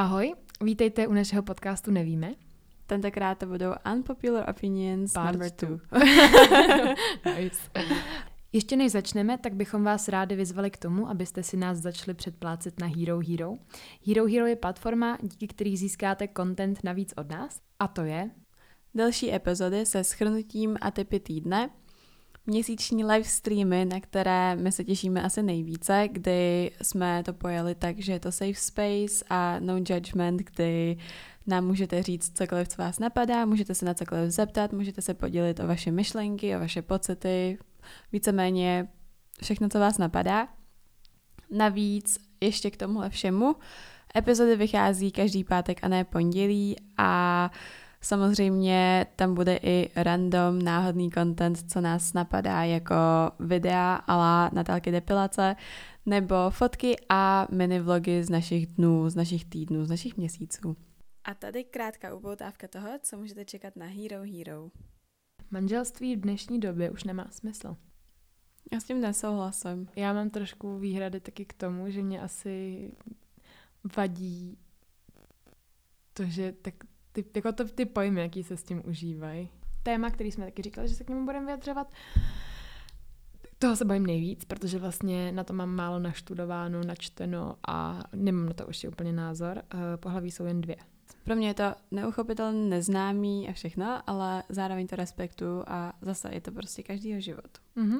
Ahoj, vítejte u našeho podcastu Nevíme. Tentokrát to budou Unpopular Opinions Part number two. nice. Ještě než začneme, tak bychom vás rádi vyzvali k tomu, abyste si nás začali předplácet na Hero Hero. Hero Hero je platforma, díky který získáte content navíc od nás. A to je Další epizody se schrnutím a typy týdne, měsíční live streamy, na které my se těšíme asi nejvíce, kdy jsme to pojeli tak, že je to safe space a no judgment, kdy nám můžete říct cokoliv, co vás napadá, můžete se na cokoliv zeptat, můžete se podělit o vaše myšlenky, o vaše pocity, víceméně všechno, co vás napadá. Navíc ještě k tomuhle všemu, epizody vychází každý pátek a ne pondělí a Samozřejmě tam bude i random, náhodný content, co nás napadá, jako videa ala Natálky depilace, nebo fotky a mini vlogy z našich dnů, z našich týdnů, z našich měsíců. A tady krátká upoutávka toho, co můžete čekat na Hero Hero. manželství v dnešní době už nemá smysl. Já s tím nesouhlasím. Já mám trošku výhrady taky k tomu, že mě asi vadí to, že tak ty, jako to, ty pojmy, jaký se s tím užívají. Téma, který jsme taky říkali, že se k němu budeme vyjadřovat, toho se bojím nejvíc, protože vlastně na to mám málo naštudováno, načteno a nemám na to ještě úplně názor. Eh, Pohlaví jsou jen dvě. Pro mě je to neuchopitelně neznámý a všechno, ale zároveň to respektuju a zase je to prostě každýho život. Mhm.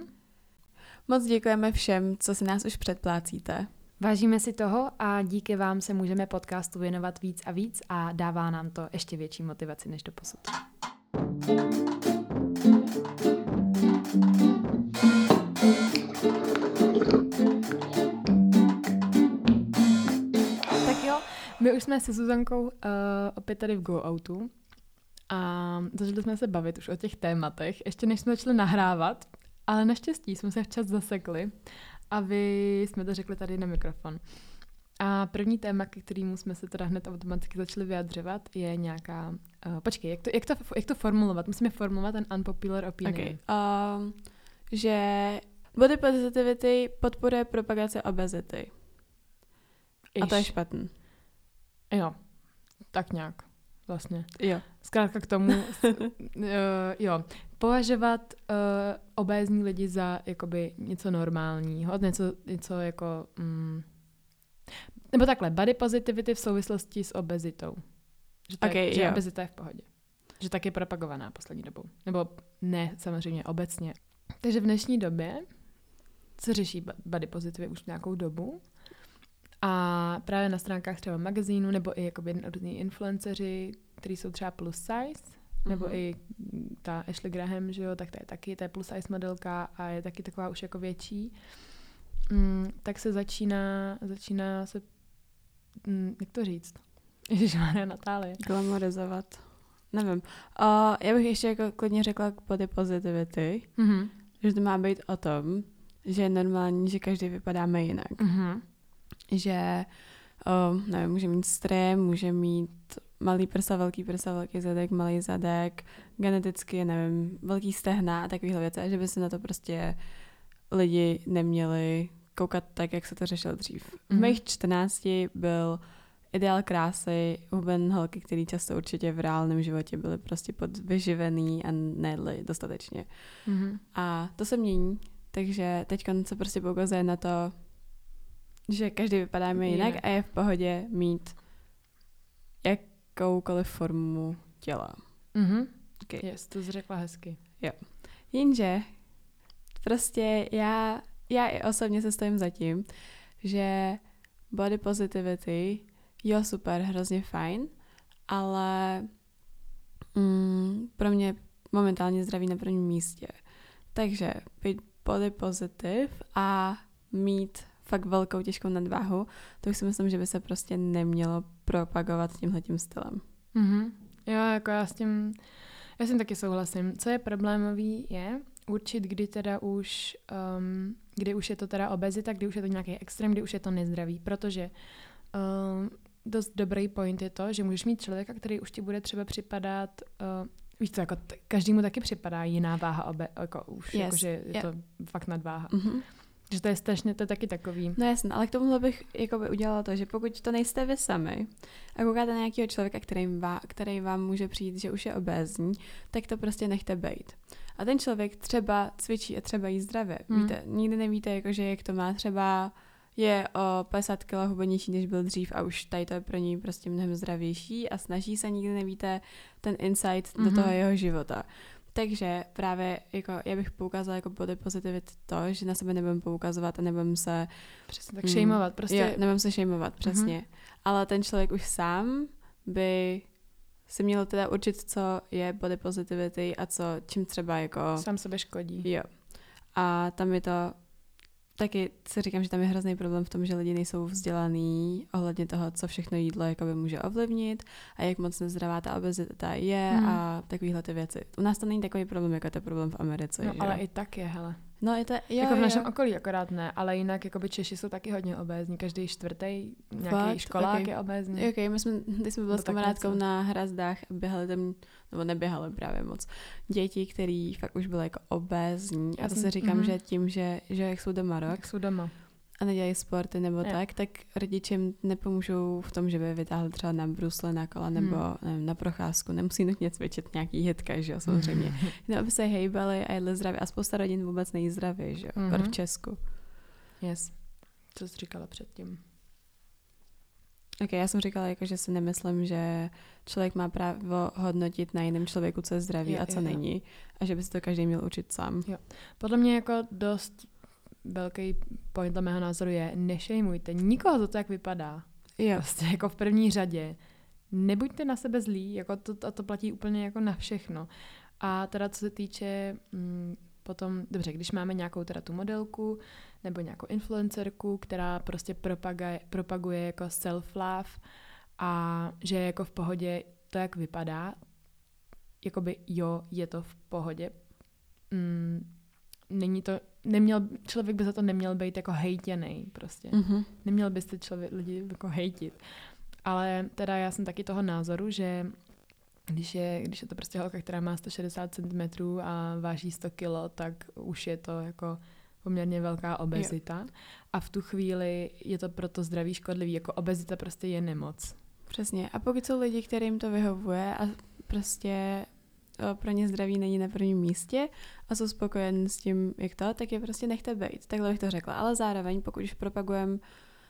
Moc děkujeme všem, co si nás už předplácíte. Vážíme si toho a díky vám se můžeme podcastu věnovat víc a víc a dává nám to ještě větší motivaci než do posud. Tak jo, my už jsme se Zuzankou uh, opět tady v Go Outu a začali jsme se bavit už o těch tématech, ještě než jsme začali nahrávat, ale naštěstí jsme se včas zasekli a vy jsme to řekli tady na mikrofon. A první téma, ke kterému jsme se teda hned automaticky začali vyjadřovat, je nějaká... Uh, počkej, jak to, jak, to, jak to formulovat? Musíme formulovat ten unpopular opinion. Okay. Um, že body positivity podporuje propagace obezity. A to je špatný. Jo, tak nějak vlastně. Jo. Zkrátka k tomu, uh, jo, považovat uh, obézní lidi za jakoby něco normálního, něco, něco jako, mm, nebo takhle, body positivity v souvislosti s obezitou. Že, to Okay, že jo. obezita je v pohodě. Že tak je propagovaná poslední dobou. Nebo ne, samozřejmě obecně. Takže v dnešní době se řeší body positivity už nějakou dobu. A právě na stránkách třeba magazínu nebo i jakoby různí influenceři, kteří jsou třeba plus size, nebo Mhm. i ta Ashley Graham, že jo, tak ta je taky, ta je plus size modelka a je taky taková už jako větší. Mm, tak se začíná, začíná se, mm, jak to říct? Ježišmarja Natálie. Glamorizovat. Nevím. Uh, já bych ještě jako klidně řekla k body positivity, Mhm. že to má být o tom, že je normální, že každý vypadáme jinak. Mhm. Že, uh, nevím, může mít stry, může mít malý prsa, velký prsa, velký zadek, malý zadek, geneticky, nevím, velký stehna a takovéhle věci, a že by se na to prostě lidi neměli koukat tak, jak se to řešilo dřív. V Mhm. mých 14 byl ideál krásy huben holky, který často určitě v reálném životě byly prostě podvyživený a nejedli dostatečně. Mhm. A to se mění, takže teď se prostě poukazuje na to, že každý vypadáme jinak Jinak. a je v pohodě mít jakoukoliv formu těla. Mhm. Okay. Yes, to jsi řekla hezky. Jenže prostě já, já i osobně se stojím za tím, že body positivity, jo super, hrozně fajn, ale mm, pro mě momentálně zdraví na prvním místě. Takže být body positive a mít fakt velkou těžkou nadváhu, to už si myslím, že by se prostě nemělo propagovat tímhletím stylem. Mhm. Jo, jako já s tím, já s tím taky souhlasím. Co je problémový je určit, kdy teda už, um, kdy už je to teda obezita, kdy už je to nějaký extrém, kdy už je to nezdravý, protože um, dost dobrý point je to, že můžeš mít člověka, který už ti bude třeba připadat, uh, víš co, jako t- každému taky připadá jiná váha, obe, jako už, Yes, jako, že je yeah. to fakt nadváha. Mm-hmm. Že to je strašně, to je taky takový. No jasně, ale k tomuhle bych jakoby udělala to, že pokud to nejste vy sami a koukáte na nějakého člověka, který, vám, který vám může přijít, že už je obézní, tak to prostě nechte bejt. A ten člověk třeba cvičí a třeba jí zdravě. Hmm. Víte, nikdy nevíte, jakože jak to má. Třeba je o 50 kg hubenější, než byl dřív a už tady to je pro něj prostě mnohem zdravější a snaží se, nikdy nevíte ten insight mm-hmm. do mhm. toho jeho života. Takže právě jako já bych poukázala jako body positivity to, že na sebe nebudem poukazovat a nebudem se... Přesně tak mm, šejmovat, prostě. Jo, nebudem se šejmovat, přesně. Mm-hmm. Ale ten člověk už sám by si měl teda určit, co je body positivity a co, čím třeba jako... Sám sebe škodí. Jo. A tam je to taky si říkám, že tam je hrozný problém v tom, že lidi nejsou vzdělaný ohledně toho, co všechno jídlo jakoby může ovlivnit a jak moc nezdravá ta obezita je hmm. a takovéhle ty věci. U nás to není takový problém, jako je to problém v Americe. No, ale i tak je, hele. No, je to, jo, jako v našem jo. okolí akorát ne, ale jinak jakoby Češi jsou taky hodně obézní. Každý čtvrtý nějaký Fakt? školák okay. je obézní. Ok, my jsme, když jsme byli s kamarádkou na hrazdách, běhali tam, nebo neběhali právě moc, děti, který fakt už byly jako obézní. A to si říkám, mm-hmm. že tím, že, že jak jsou doma rok, jak jsou doma a nedělají sporty nebo je. tak, tak rodiče jim nepomůžou v tom, že by vytáhli třeba na brusle, na kola nebo hmm. nevím, na procházku. Nemusí nutně cvičit nějaký hitka, že jo, samozřejmě. no, aby se hejbali a jedli zdravě. A spousta rodin vůbec nejí zdravě, že jo, mm-hmm. v Česku. Yes. Co jsi říkala předtím? Ok, já jsem říkala, jako, že si nemyslím, že člověk má právo hodnotit na jiném člověku, co je zdravý jo, a co jo, není. Jo. A že by si to každý měl učit sám. Jo. Podle mě jako dost velký point mého názoru je, nešejmujte nikoho za to, jak vypadá. Jo. Prostě jako v první řadě. Nebuďte na sebe zlí, jako to, a to platí úplně jako na všechno. A teda co se týče mm, potom, dobře, když máme nějakou teda tu modelku nebo nějakou influencerku, která prostě propaguje, propaguje jako self-love a že je jako v pohodě to, jak vypadá, jakoby jo, je to v pohodě. Mm, není to, neměl, člověk by za to neměl být jako hejtěný prostě. Mm-hmm. Neměl byste člověk, lidi jako hejtit. Ale teda já jsem taky toho názoru, že když je, když je to prostě holka, která má 160 cm a váží 100 kg, tak už je to jako poměrně velká obezita. Jo. A v tu chvíli je to proto zdraví škodlivý. Jako obezita prostě je nemoc. Přesně. A pokud jsou lidi, kterým to vyhovuje a prostě pro ně zdraví není na prvním místě a jsou spokojen s tím, jak to, tak je prostě nechte být. Takhle bych to řekla. Ale zároveň, pokud už propagujeme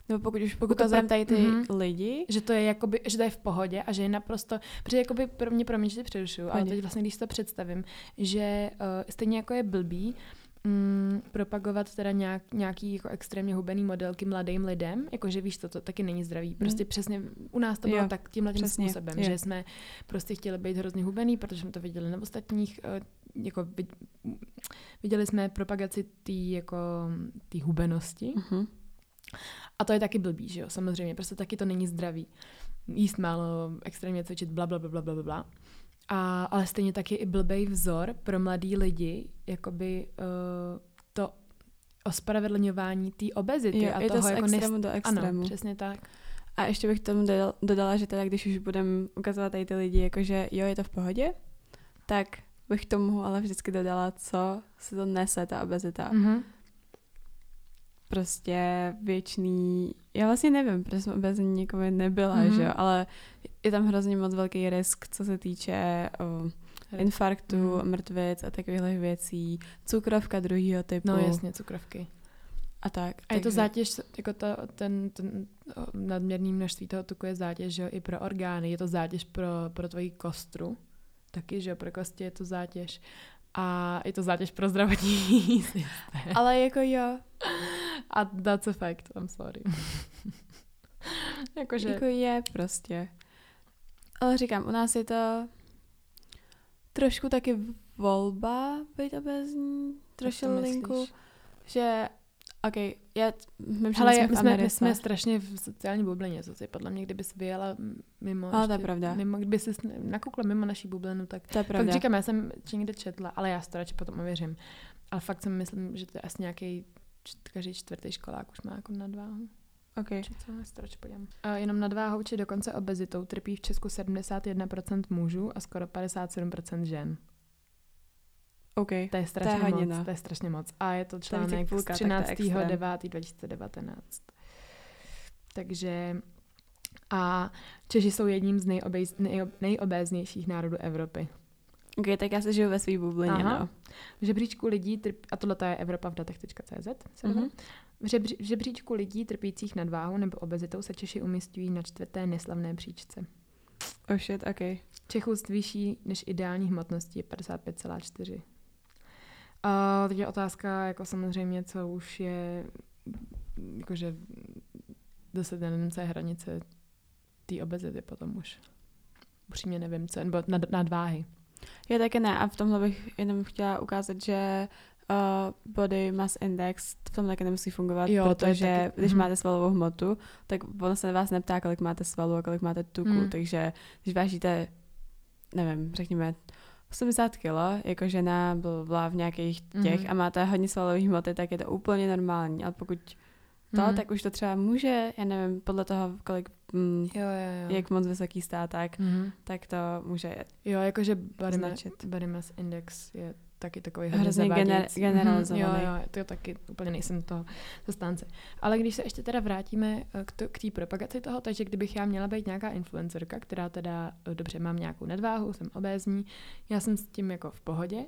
nebo pokud už pokud ukazujeme tady ty mm-hmm. lidi. Že to je jakoby, že to je v pohodě a že je naprosto, protože jakoby pro mě, pro mě, že přerušuju, ale teď vlastně, když to představím, že uh, stejně jako je blbý, mm, propagovat teda nějak, nějaký jako extrémně hubený modelky mladým lidem, jakože víš, to, to taky není zdravý. Prostě mm. přesně u nás to bylo jo, tak tímhle tím způsobem, jo. že jsme prostě chtěli být hrozně hubený, protože jsme to viděli na ostatních, uh, jako viděli jsme propagaci té jako tý hubenosti. Mm-hmm. A to je taky blbý, že jo, samozřejmě, prostě taky to není zdravý. Jíst málo, extrémně cvičit, bla, bla, bla, bla, bla, bla. A, ale stejně taky i blbej vzor pro mladý lidi, jakoby uh, to ospravedlňování té obezity jo, a je toho to z jako extrému nes... do extrému. Ano, přesně tak. A ještě bych tomu dodala, že teda když už budeme ukazovat tady ty lidi, jakože jo, je to v pohodě, tak bych tomu ale vždycky dodala, co se to nese, ta obezita. Mm-hmm. Prostě věčný, já vlastně nevím, protože jsem obezní nikové nebyla, mm-hmm. že jo, ale je tam hrozně moc velký risk, co se týče o, infarktu, mm. mrtvic a takových věcí, cukrovka druhého typu. No jasně, cukrovky. A tak. A je to zátěž, jako to, ten, ten nadměrný množství toho tuku je zátěž, že jo, i pro orgány, je to zátěž pro, pro tvoji kostru, taky, že jo, pro kosti je to zátěž. A je to zátěž pro zdravotní. Ale jako jo. A that's a fact, I'm sorry. Jakože... Jako je prostě. Ale říkám, u nás je to trošku taky volba být obezní, trošku linku, že OK, já vím, že jsme, jsme, my jsme strašně v sociální bublině, co si podle mě, kdyby jsi vyjela mimo, ale to je pravda. mimo kdyby jsi nakukla mimo naší bublinu, tak to je pravda. fakt říkám, já jsem někde četla, ale já to radši potom ověřím. Ale fakt si myslím, že to je asi nějaký každý čtvrtý školák už má jako nadváhu. Okay. Strač podívám. A jenom nadváhou či dokonce obezitou trpí v Česku 71% mužů a skoro 57% žen. OK. To je strašně to je moc. To je strašně moc. A je to článek půlka, z tak to je extrém. 13.9.2019. Takže a Češi jsou jedním z nejobéz, nejob, nejobéznějších národů Evropy. OK, tak já se žiju ve svý bublině, Aha. no. V žebříčku lidí, trp, a tohle je Evropa v datech.cz. Mhm. v, žebři, v žebříčku lidí trpících nadváhou nebo obezitou se Češi umístují na čtvrté neslavné příčce. Oh shit, OK. Čechů s vyšší než ideální hmotností je 55,4. A teď je otázka, jako samozřejmě, co už je, jakože zase je hranice té obezity potom už. Upřímně nevím, co, nebo nad, nadváhy. Já taky ne a v tomhle bych jenom chtěla ukázat, že uh, body mass index v tom taky nemusí fungovat, Jo, to protože taky- když mhm. máte svalovou hmotu, tak ono se vás neptá, kolik máte svalů a kolik máte tuku, Mm. takže když vážíte, nevím, řekněme 80 kilo, jako žena byla v nějakých těch Mhm. a máte hodně svalových hmoty, tak je to úplně normální, ale pokud to, Mhm. tak už to třeba může, já nevím, podle toho, kolik, mm, Jo, jo, jo. jak moc vysoký stát, tak, Mhm. tak to může Jo, jakože body, mass index je taky takový Hrozně gener- zavádějící. generalizovaný. Mhm, Jo, jo, to taky úplně nejsem toho zastánce. Ale když se ještě teda vrátíme eh, k, to, k té propagaci toho, takže kdybych já měla být nějaká influencerka, která teda, eh, dobře, mám nějakou nadváhu, jsem obézní, já jsem s tím jako v pohodě,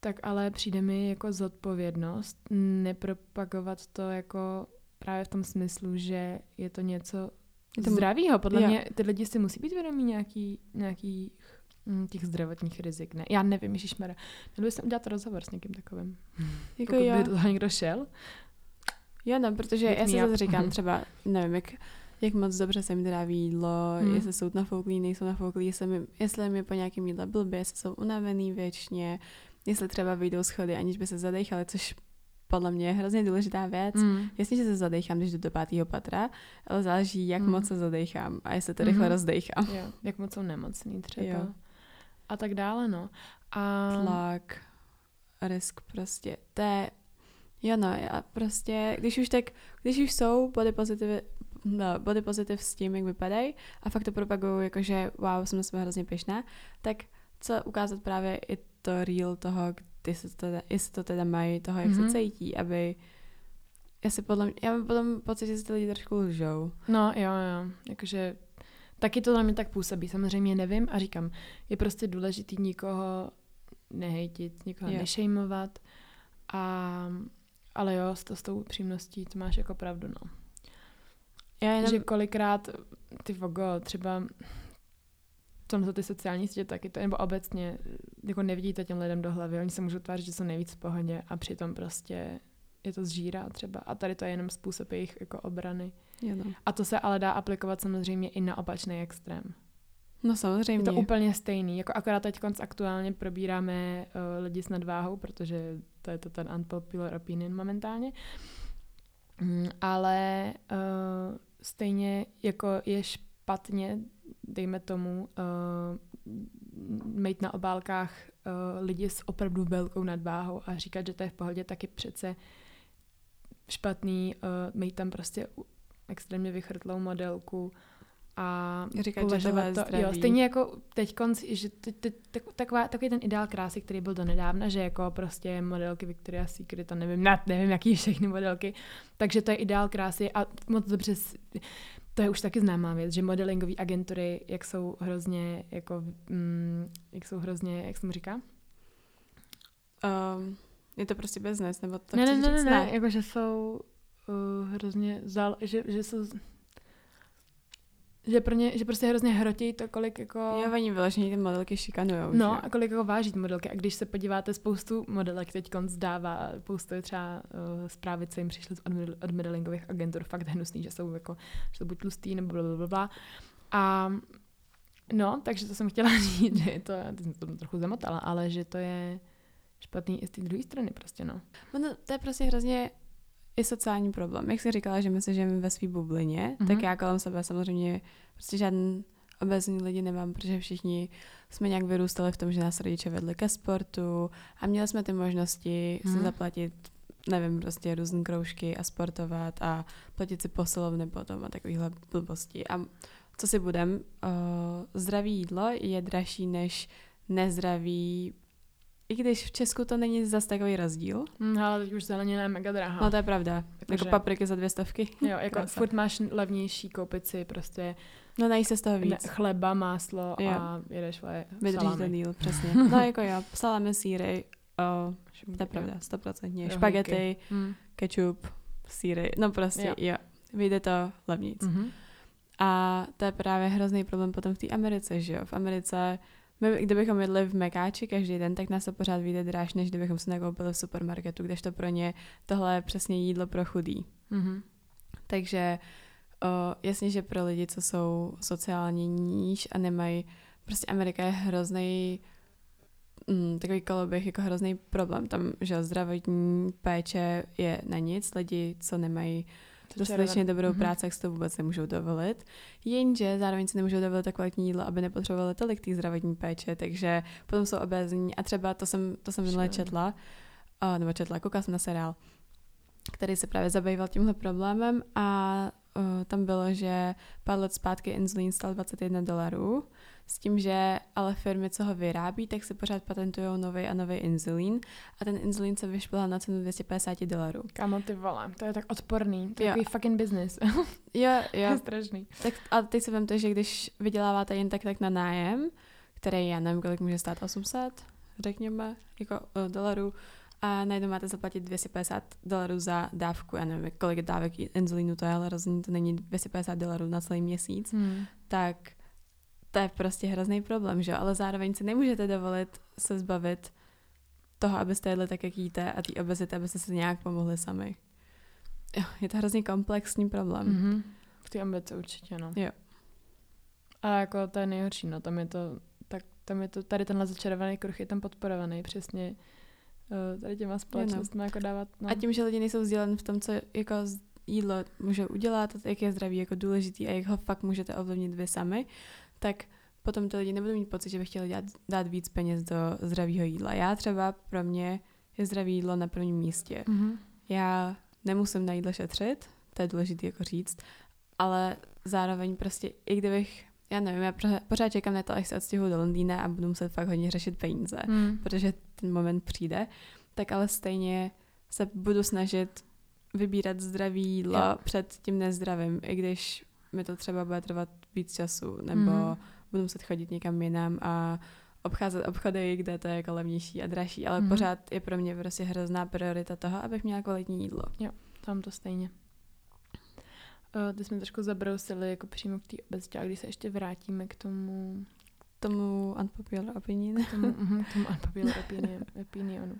tak ale přijde mi jako zodpovědnost nepropagovat to jako právě v tom smyslu, že je to něco to- zdravýho. Podle jo. mě ty lidi si musí být vědomí nějaký, nějakých mm, těch zdravotních rizik. Ne, já nevím, ježišmarja. Měl bych udělat rozhovor s někým takovým. jako Pokud jo. by toho někdo šel. Jo, no, protože Hit já si zase říkám Mhm. třeba, nevím, jak, jak moc dobře se jim tráví jídlo, Mhm. jestli jsou nafouklí, nejsou nafouklí, jestli, mi, jestli je po nějakém jídle blbě, jestli jsou unavený věčně, jestli třeba vyjdou schody, aniž by se zadechali, což podle mě je hrozně důležitá věc. Mm. Jasně, že se zadechám, když jdu do pátého patra, ale záleží, jak Mhm. moc se zadechám a jestli to rychle Mhm. rozdechám. Jo, jak moc jsou nemocný třeba. Jo. A tak dále, no. A Tlak, risk prostě, to je, jo no, já prostě, když už tak, když už jsou body positive, no, body positive s tím, jak vypadají a fakt to propagují, jakože wow, jsem na sebe hrozně pyšná, tak co ukázat právě i to real toho, kdy se to teda, jestli to teda mají, toho, jak Mhm. se cítí, aby já si podle mě, já mám potom pocit, že si ty lidi trošku lžou. No, jo, jo. Jakože taky to na mě tak působí. Samozřejmě nevím a říkám, je prostě důležitý nikoho nehejtit, nikoho Jo. nešejmovat. A, ale jo, s, to, s tou upřímností, to máš jako pravdu, no. Já jenom, Že kolikrát ty vogo, třeba tomhle ty sociální sítě taky to, nebo obecně, jako nevidíte těm lidem do hlavy, oni se můžou tvářit, že jsou nejvíc v pohodě a přitom prostě je to zžírá třeba. A tady to je jenom způsob jejich jako obrany. jo no. A to se ale dá aplikovat samozřejmě i na opačný extrém. no Je samozřejmě. to úplně stejný, jako akorát teď konc aktuálně probíráme uh, lidi s nadváhou, protože to je to ten unpopular opinion momentálně. Mm, ale uh, stejně jako je špatně, dejme tomu, uh, mít na obálkách uh, lidi s opravdu velkou nadváhou a říkat, že to je v pohodě, taky přece špatný uh, mít tam prostě extrémně vychrtlou modelku a Říkat, že považovat tohle je to, jo, stejně jako teď konc, že t, t, tak, taková, takový ten ideál krásy, který byl do nedávna, že jako prostě modelky Victoria's Secret, a nevím, ne, nevím, jaký všechny modelky, takže to je ideál krásy a moc dobře, to je už taky známá věc, že modelingové agentury, jak jsou hrozně, jako, mm, jak jsou hrozně, jak se mu říká? Um, je to prostě business, nebo to ne, ne, ne, ne, ne, jako že jsou uh, hrozně, zál, že, že jsou, že pro ně, že prostě hrozně hrotí to, kolik jako... Jo, oni vyloženě ty modelky šikanujou. že? No, a kolik jako váží ty modelky. A když se podíváte, spoustu modelek teď zdává, spoustu třeba uh, zprávy, co jim přišly od, model- od modelingových agentur, fakt hnusný, že jsou jako, že jsou buď tlustý, nebo blablabla. A no, takže to jsem chtěla říct, že je to, já jsem to trochu zamotala, ale že to je špatný i z té druhé strany prostě, no. Ono, to je prostě hrozně i sociální problém. Jak jsi říkala, že my se žijeme ve své bublině, Mhm. tak já kolem sebe samozřejmě prostě žádný obezní lidi nemám, protože všichni jsme nějak vyrůstali v tom, že nás rodiče vedli ke sportu a měli jsme ty možnosti si Mhm. zaplatit nevím, prostě různé kroužky a sportovat a platit si posilovny potom a takovýhle blbosti. A co si budem, uh, zdravý jídlo je dražší než nezdravý i když v Česku to není zase takový rozdíl. Hm, ale teď už zelenina je mega drahá. No to je pravda. Jako, Jako že- papriky za dvě stovky. Jo, jako Krása. furt máš levnější koupit si prostě No nají se z toho ne, víc. chleba, máslo Jo. a jedeš vole Vydrží ten díl, přesně. No jako jo, salami, síry, to je pravda, stoprocentně. Špagety, Hm. ketchup, síry, no prostě Jo. jo. Vyjde to levnic. Mhm. A to je právě hrozný problém potom v té Americe, že jo. V Americe, my, kdybychom jedli v Mekáči každý den, tak nás to pořád vyjde dráž, než kdybychom si nakoupili v supermarketu, kdežto pro ně tohle je přesně jídlo pro chudý. Mhm. Takže o, jasně, že pro lidi, co jsou sociálně níž a nemají, prostě Amerika je hrozný mm, takový koloběh, jako hrozný problém. Tam, že zdravotní péče je na nic, lidi, co nemají dostatečně dobrou Mhm. práci, jak si to vůbec nemůžou dovolit. Jenže zároveň si nemůžou dovolit tak kvalitní jídlo, aby nepotřebovali tolik té zdravotní péče, takže potom jsou obézní. A třeba to jsem, to jsem minule četla, uh, nebo četla, koukala jsem na seriál, který se právě zabýval tímhle problémem a uh, tam bylo, že pár let zpátky inzulín stal 21 dolarů, s tím, že ale firmy, co ho vyrábí, tak si pořád patentují nový a nový inzulín a ten inzulín se vyšplhal na cenu 250 dolarů. Kámo, ty vole, to je tak odporný. To je Jo. takový fucking business. Jo, to je jo, strašný. Tak a teď si vemte, že když vyděláváte jen tak tak na nájem, který já nevím, kolik může stát 800, řekněme, jako uh, dolarů, a najednou máte zaplatit 250 dolarů za dávku, já nevím, kolik dávek inzulínu to je, ale rozhodně to není 250 dolarů na celý měsíc, Hmm. tak to je prostě hrozný problém, že? Ale zároveň si nemůžete dovolit se zbavit toho, abyste jedli tak, jak jíte a té obezity, abyste si nějak pomohli sami. Jo, je to hrozně komplexní problém. Mhm. V té ambice určitě, no. Jo. A jako to je nejhorší, no, tam je to, tak tam je to, tady tenhle začarovaný kruh je tam podporovaný, přesně eh, tady těma společnostmi jako dávat, no. A tím, že lidi nejsou vzdělaní v tom, co jako jídlo může udělat, jak je zdraví jako důležitý a jak ho fakt můžete ovlivnit vy sami, tak potom ty lidi nebudou mít pocit, že by chtěli dát, dát víc peněz do zdravého jídla. Já třeba pro mě je zdravé jídlo na prvním místě. Mhm. Já nemusím na jídlo šetřit, to je důležité jako říct, ale zároveň prostě i kdybych, já nevím, já pořád, čekám na to, až se odstěhuju do Londýna a budu muset fakt hodně řešit peníze Hmm. protože ten moment přijde, tak ale stejně se budu snažit vybírat zdravý jídlo Jo. před tím nezdravým, i když mi to třeba bude trvat víc času, nebo Mhm. budu muset chodit někam jinam a obcházet obchody, kde to je jako levnější a dražší, ale Mhm. pořád je pro mě prostě hrozná priorita toho, abych měla kvalitní jídlo. Tam to stejně. Uh, ty jsme trošku zabrousili jako přímo k té obezitě, a když se ještě vrátíme k tomu, Tomu unpopular opinion. k tomu, mhm, k tomu unpopular opinion, opinionu.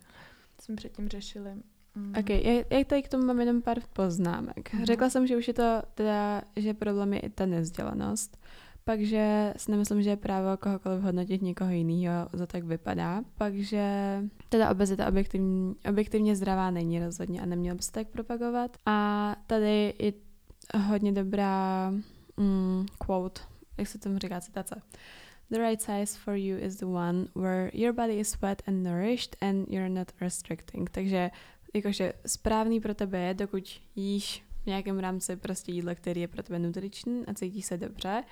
Jsme předtím řešili. Mm. Ok, já, já tady k tomu mám jenom pár poznámek. Mhm. Řekla jsem, že už je to teda, že problém je i ta nevzdělanost, pak, že si nemyslím, že je právo kohokoliv hodnotit někoho jiného za tak vypadá, pak, že teda obezita objektivně, objektivně zdravá není rozhodně a neměl by se tak propagovat. A tady je hodně dobrá mm, quote, jak se tomu říká citace. The right size for you is the one where your body is wet and nourished and you're not restricting. Takže jakože správný pro tebe je, dokud jíš v nějakém rámci prostě jídlo, který je pro tebe nutriční a cítíš se dobře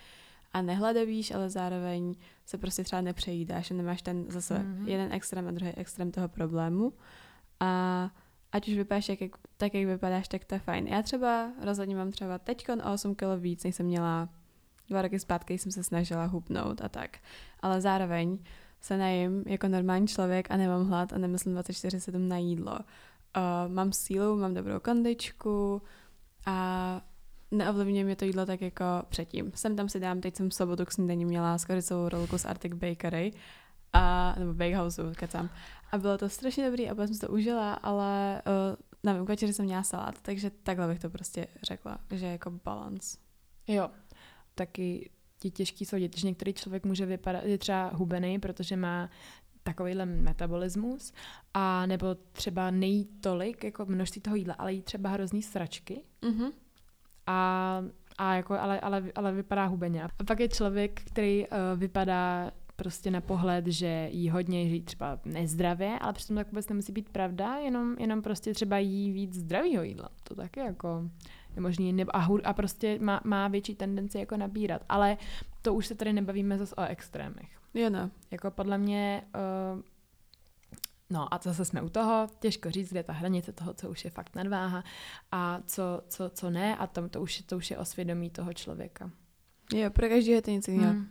a nehladovíš, ale zároveň se prostě třeba nepřejídáš a nemáš ten zase Mhm. mm-hmm. jeden extrém a druhý extrém toho problému. A ať už vypadáš jak, tak, jak vypadáš, tak to je fajn. Já třeba rozhodně mám třeba teďkon o 8 kg víc, než jsem měla dva roky zpátky, jsem se snažila hubnout a tak. Ale zároveň se najím jako normální člověk a nemám hlad a nemyslím 24-7 na jídlo. Uh, mám sílu, mám dobrou kondičku a neovlivňuje mě to jídlo tak jako předtím. Sem tam si dám, teď jsem v sobotu k snídaní měla skořicovou rolku z Arctic Bakery, a, nebo Bakehouseu, kecám. A bylo to strašně dobrý a byla jsem to užila, ale uh, nevím, k večeři jsem měla salát, takže takhle bych to prostě řekla, že jako balance. Jo, taky ti těžký jsou děti, že některý člověk může vypadat, je třeba hubený, protože má takovýhle metabolismus a nebo třeba nejí tolik jako množství toho jídla, ale jí třeba hrozný sračky Mhm. a, a jako, ale, ale, ale vypadá hubeně. A pak je člověk, který uh, vypadá prostě na pohled, že jí hodně, jí třeba nezdravě, ale přitom tak vůbec nemusí být pravda, jenom, jenom prostě třeba jí víc zdravého jídla. To taky jako je možný. Nebo, a, hur, a prostě má, má větší tendenci jako nabírat. Ale to už se tady nebavíme zase o extrémech. Jo no. Jako podle mě uh, No a zase jsme u toho, těžko říct, kde je ta hranice toho, co už je fakt nadváha a co, co, co ne a to, to, už, to už je osvědomí toho člověka. Jo, pro každého je to něco jiného. Hmm.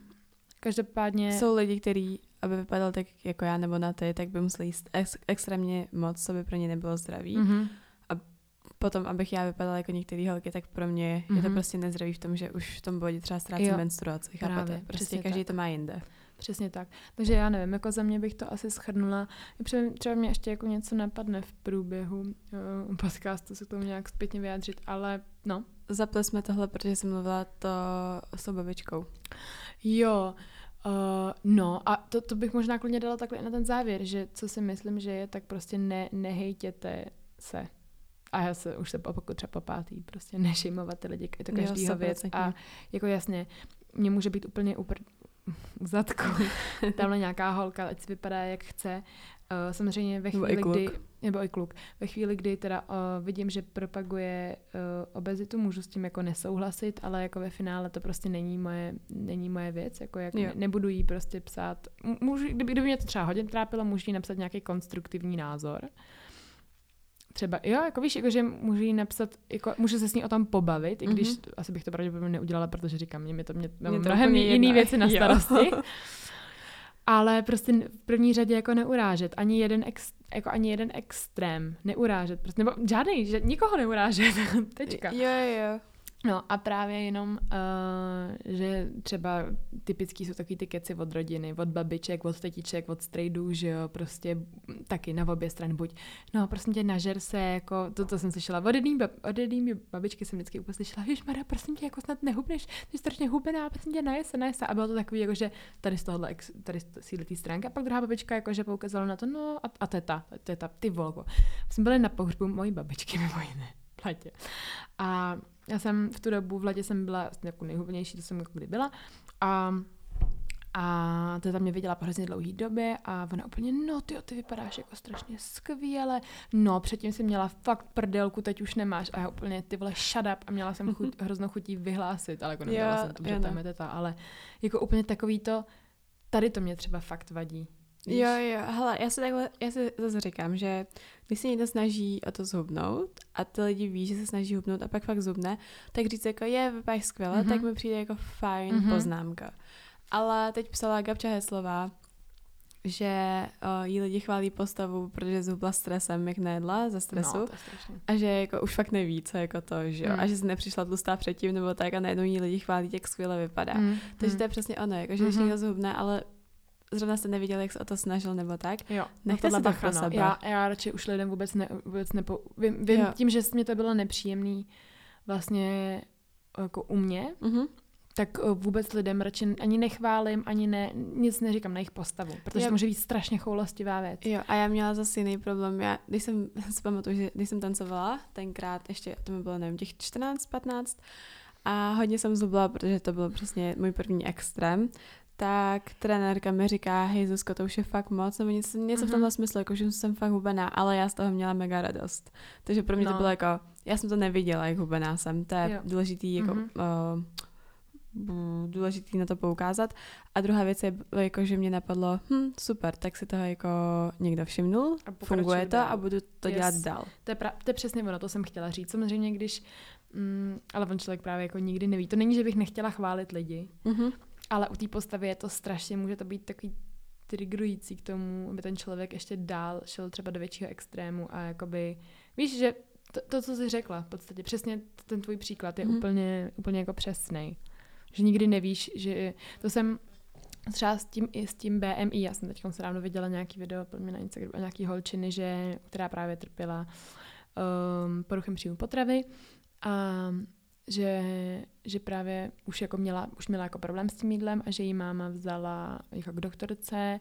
Každopádně... Jsou lidi, kteří, aby vypadal tak jako já nebo na ty, tak by museli jíst ex- extrémně moc, co by pro ně nebylo zdravý. Mm-hmm. A potom, abych já vypadala jako některé holky, tak pro mě mm-hmm. je to mhm. prostě nezdravý v tom, že už v tom bodě třeba ztrácím menstruaci. Chápete? Prostě každý tak. to má jinde. Přesně tak. Takže já nevím, jako za mě bych to asi schrnula. Třeba mě ještě jako něco napadne v průběhu uh, podcastu se k tomu nějak zpětně vyjádřit, ale no. Zapli jsme tohle, protože jsem mluvila to s tou babičkou. Jo, Uh, no a to, to bych možná klidně dala takhle na ten závěr, že co si myslím, že je, tak prostě ne, nehejtěte se. A já se už se opakuju třeba po pátý, prostě nešimovat ty lidi, je to každýho věc. A jako jasně, mě může být úplně upr, zadku. Tamhle nějaká holka, ať si vypadá jak chce. Uh, samozřejmě ve chvíli, nebo kdy... Nebo i kluk. Ve chvíli, kdy teda uh, vidím, že propaguje uh, obezitu, můžu s tím jako nesouhlasit, ale jako ve finále to prostě není moje, není moje věc. Jako jak ne, nebudu jí prostě psát. Můžu, kdyby, kdyby mě to třeba hodně trápilo, můžu jí napsat nějaký konstruktivní názor. Třeba, jo, jako víš, jako, že můžu jí napsat, jako, můžu se s ní o tom pobavit, i když mm-hmm. asi bych to pravděpodobně neudělala, protože říkám, mě, mě to mě, mě to mnohem jiný věci na starosti. Ale prostě v první řadě jako neurážet, ani jeden, ex, jako ani jeden extrém, neurážet, prostě, nebo žádný, že nikoho neurážet, tečka. Jo, jo. No a právě jenom, uh, že třeba typický jsou takový ty keci od rodiny, od babiček, od tetiček, od strejdů, že jo, prostě taky na obě strany, buď, no prosím tě, nažer se, jako, to, to jsem slyšela, od jedný, od jedný babičky jsem vždycky úplně slyšela, víš, Mara, prosím tě, jako snad nehubneš, jsi strašně hubená, prosím tě, naje se, naje se. A bylo to takový, jako, že tady z tohohle, tady z té stránky. A pak druhá babička, jako, že poukazovala na to, no a, a teta, teta, ty volko. Jsme byli na pohřbu mojí babičky, mimo jiné, platě. A já jsem v tu dobu v letě jsem byla jako nejhubenější, to jsem jako kdy byla. A a to tam mě viděla po hrozně dlouhý době a ona úplně, no ty, ty vypadáš jako strašně skvěle. No, předtím si měla fakt prdelku, teď už nemáš. A já úplně, ty vole, shut up. A měla jsem chuť, hroznou chutí vyhlásit, ale jako neměla jsem to, že tam je teta, ale jako úplně takový to, tady to mě třeba fakt vadí. Víš? Jo, jo, hele, já si takhle, já si zase říkám, že když se někdo snaží o to zhubnout a ty lidi ví, že se snaží hubnout a pak fakt zhubne, tak říct jako je, vypadáš skvěle, mm-hmm. tak mi přijde jako fajn mm-hmm. poznámka. Ale teď psala Gabča Heslová, že uh, jí lidi chválí postavu, protože zhubla stresem, jak nejedla ze stresu. No, a že jako už fakt neví, co jako to, že jo. Mm. A že si nepřišla tlustá předtím nebo tak a najednou jí lidi chválí, jak skvěle vypadá. Mm. Takže mm. to je přesně ono, jako, že mm-hmm. když mhm. někdo zhubne, ale zrovna jste neviděli, jak se o to snažil nebo tak. Jo, Nechte si to pro no. sebe. Já, já radši už lidem vůbec, ne, vůbec nepo... Vím, vím tím, že mě to bylo nepříjemný vlastně jako u mě, mm-hmm. tak eh, vůbec lidem radši ani nechválím, ani ne, nic neříkám na jejich postavu, protože jo. to může být strašně choulostivá věc. Jo, a já měla zase jiný problém. Já, když jsem, si pamatuju, že když jsem tancovala, tenkrát ještě, to mi bylo, nevím, těch 14, 15, a hodně jsem zubla, protože to byl přesně můj první extrém, tak trenérka mi říká, hej Zuzko, to už je fakt moc, nebo něco, něco mm-hmm. v tomhle mhm. smyslu, jako že jsem fakt hubená, ale já z toho měla mega radost. Takže pro mě no. to bylo jako, já jsem to neviděla, jak hubená jsem, to je jo. důležitý, jako, mm-hmm. uh, důležitý na to poukázat. A druhá věc je, jako, že mě napadlo, hm, super, tak si toho jako někdo všimnul, funguje to dál. a budu to yes. dělat dál. To je, pra- to je přesně ono, to jsem chtěla říct. Samozřejmě, když, mm, ale on člověk právě jako nikdy neví. To není, že bych nechtěla chválit lidi, mm-hmm ale u té postavy je to strašně, může to být takový triggerující k tomu, aby ten člověk ještě dál šel třeba do většího extrému a jakoby, víš, že to, to co jsi řekla, v podstatě přesně ten tvůj příklad je mm. úplně, úplně jako přesný. Že nikdy nevíš, že to jsem třeba s tím, i s tím BMI, já jsem teď se dávno viděla nějaký video mě na Instagramu nějaký holčiny, že, která právě trpěla um, poruchem příjmu potravy a že, že právě už jako měla, už měla jako problém s tím jídlem a že jí máma vzala jako k doktorce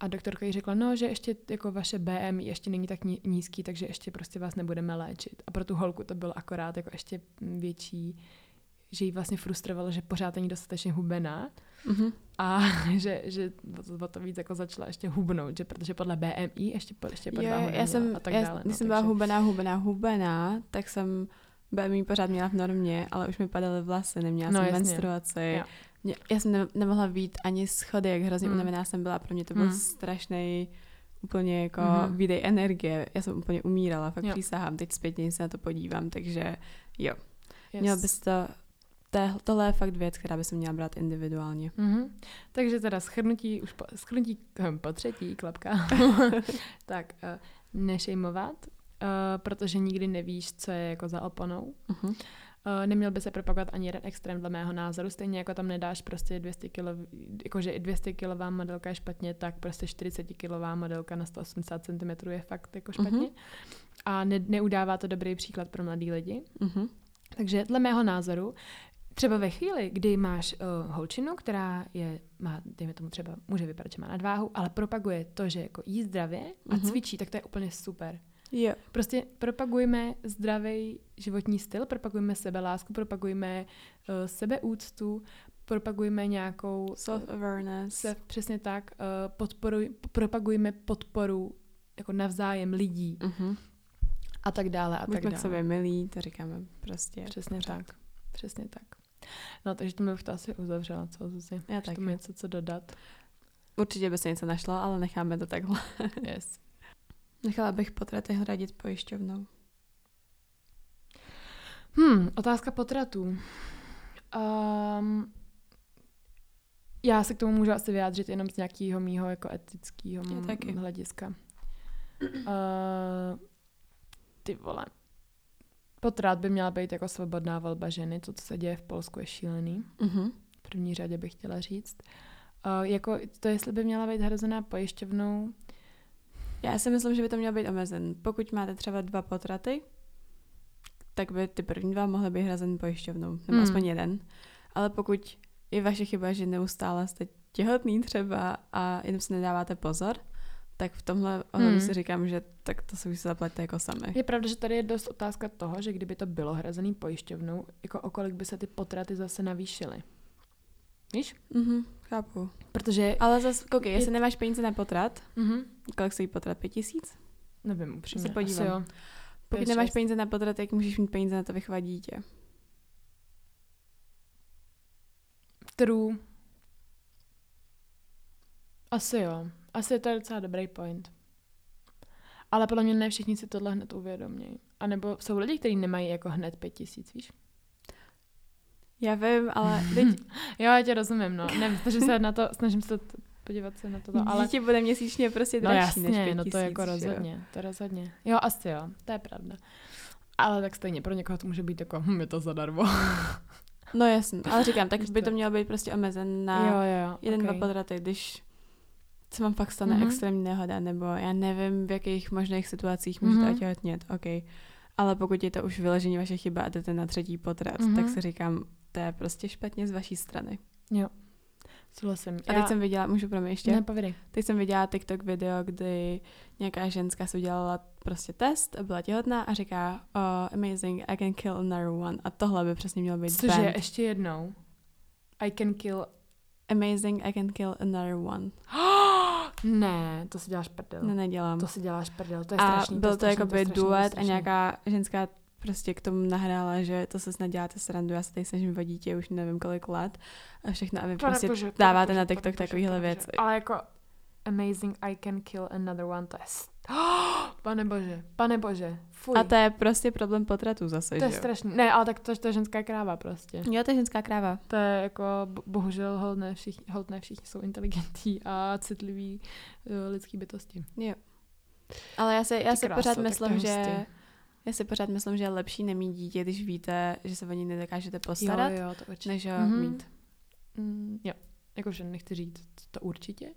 a doktorka jí řekla, no, že ještě jako vaše BMI ještě není tak nízký, takže ještě prostě vás nebudeme léčit. A pro tu holku to bylo akorát jako ještě větší, že jí vlastně frustrovalo, že pořád není dostatečně hubená mm-hmm. a že, že o to víc jako začala ještě hubnout, že protože podle BMI ještě, ještě po jo, já jsem, a tak já, dále. Když no, jsem byla hubená, hubená, hubená, tak jsem BMI pořád měla v normě, ale už mi padaly vlasy, neměla no, jsem jasně. menstruaci. Já jsem ne- nemohla být ani schody, jak hrozně hmm. unavená jsem byla. Pro mě to byl hmm. strašný úplně jako mm-hmm. výdej energie. Já jsem úplně umírala, fakt Jo. přísahám, teď zpětně se na to podívám, takže jo. Yes. Měl bys to, to, tohle je fakt věc, která by se měla brát individuálně. Mm-hmm. Takže teda schrnutí, už po, schrnutí hm, po třetí, klapka. tak, uh, nešejmovat, uh, protože nikdy nevíš, co je jako za oponou. Uh-huh. Uh, neměl by se propagovat ani jeden extrém dle mého názoru, stejně jako tam nedáš prostě 200 kg, jakože i 200 kilová modelka je špatně, tak prostě 40 kilová modelka na 180 cm je fakt jako špatně. Mhm. A ne, neudává to dobrý příklad pro mladý lidi. Uh-huh. Takže dle mého názoru, třeba ve chvíli, kdy máš uh, holčinu, která je, má, dejme tomu třeba, může vypadat, že má nadváhu, ale propaguje to, že jako jí zdravě a Mhm. cvičí, tak to je úplně super. Jo. Prostě propagujme zdravý životní styl, propagujme sebelásku, propagujme uh, sebeúctu, propagujme nějakou Self-awareness. se, přesně tak, uh, podporuj, propagujme podporu jako navzájem lidí Uh-huh. a tak dále a tak Buďme dále. k sobě milí, to říkáme prostě. Přesně pořád. tak. Přesně tak. No, takže tím bych to asi uzavřela, co Zuzi? Já Už taky. něco co dodat. Určitě by se něco našlo, ale necháme to takhle. Yes. Nechala bych potraty hradit pojišťovnou. Hmm, otázka potratů. Um, já se k tomu můžu asi vyjádřit jenom z nějakého mýho jako etického hlediska. Uh, ty vole. Potrat by měla být jako svobodná volba ženy. To, co se děje v Polsku, je šílený. Uh-huh. V první řadě bych chtěla říct. Uh, jako to, jestli by měla být hrazená pojišťovnou, Já si myslím, že by to mělo být omezen. Pokud máte třeba dva potraty, tak by ty první dva mohly být hrazen pojišťovnou, nebo Hmm. aspoň jeden. Ale pokud je vaše chyba, že neustále jste těhotný třeba a jenom si nedáváte pozor, tak v tomhle ohledu Hmm. si říkám, že tak to si už zaplatíte jako sami. Je pravda, že tady je dost otázka toho, že kdyby to bylo hrazený pojišťovnou, jako o kolik by se ty potraty zase navýšily. Víš? Mhm, chápu. Protože... Ale zase, koukej, jestli Je- nemáš peníze na potrat, Mhm. kolik stojí potrat? Pět tisíc? Nevím, upřímně. Se podívám. Asi jo. Pokud Pět, nemáš šest. peníze na potrat, jak můžeš mít peníze na to vychovat dítě? True. Asi jo. Asi to je docela dobrý point. Ale podle mě ne všichni si tohle hned uvědomějí. A nebo jsou lidi, kteří nemají jako hned pět tisíc, víš? Já vím, ale teď Jo, já tě rozumím, no. Ne, snažím se na to, snažím se to, podívat se na to, ale... dítě bude měsíčně prostě No dražší než jasně, pět no to je jako že jo? rozhodně, to rozhodně. Jo, asi jo, to je pravda. Ale tak stejně, pro někoho to může být jako, hm, je to zadarmo. No jasně, ale říkám, tak by to mělo být prostě omezen na jo, jo, jeden, okay. dva potraty, když se vám fakt stane Mhm. mm-hmm. extrémní nehoda, nebo já nevím, v jakých možných situacích můžete Mhm. mm-hmm. otěhotnět, OK. Ale pokud je to už vyloženě vaše chyba a jdete na třetí potrat, Mhm. mm-hmm. tak si říkám, to je prostě špatně z vaší strany. Jo, souhlasím. A teď jsem viděla, můžu pro mě ještě? Ne, povědej. Teď jsem viděla TikTok video, kdy nějaká ženská si udělala prostě test, byla těhotná a říká, oh, amazing, I can kill another one. A tohle by přesně mělo být Cože, banned. ještě jednou. I can kill... Amazing, I can kill another one. ne, to si děláš prdel. Ne, nedělám. To si děláš prdel, to je a strašný. to byl je to strašný, jako je by to je duet a nějaká ženská prostě k tomu nahrála, že to se snad děláte srandu, já se tady snažím o dítě už nevím kolik let a všechno a vy Pane prostě bože, dáváte bože, na TikTok bože, takovýhle věci. Ale jako amazing, I can kill another one, to je... st- Pane bože, pane bože, fuj. A to je prostě problém potratu zase, to je strašný. Ne, ale tak to, to je ženská kráva prostě. Jo, to je ženská kráva. To je jako, bo- bohužel, hold ne všichni, hold ne všichni jsou inteligentní a citliví uh, lidský bytosti. Jo. Ale já si, já Ty kráso, pořád myslím, že. Já si pořád myslím, že je lepší nemít dítě, když víte, že se o ní nedokážete postarat, Jo, jo, to určitě. než ho Mhm. mít. Mm, jo, jakože nechci říct to určitě,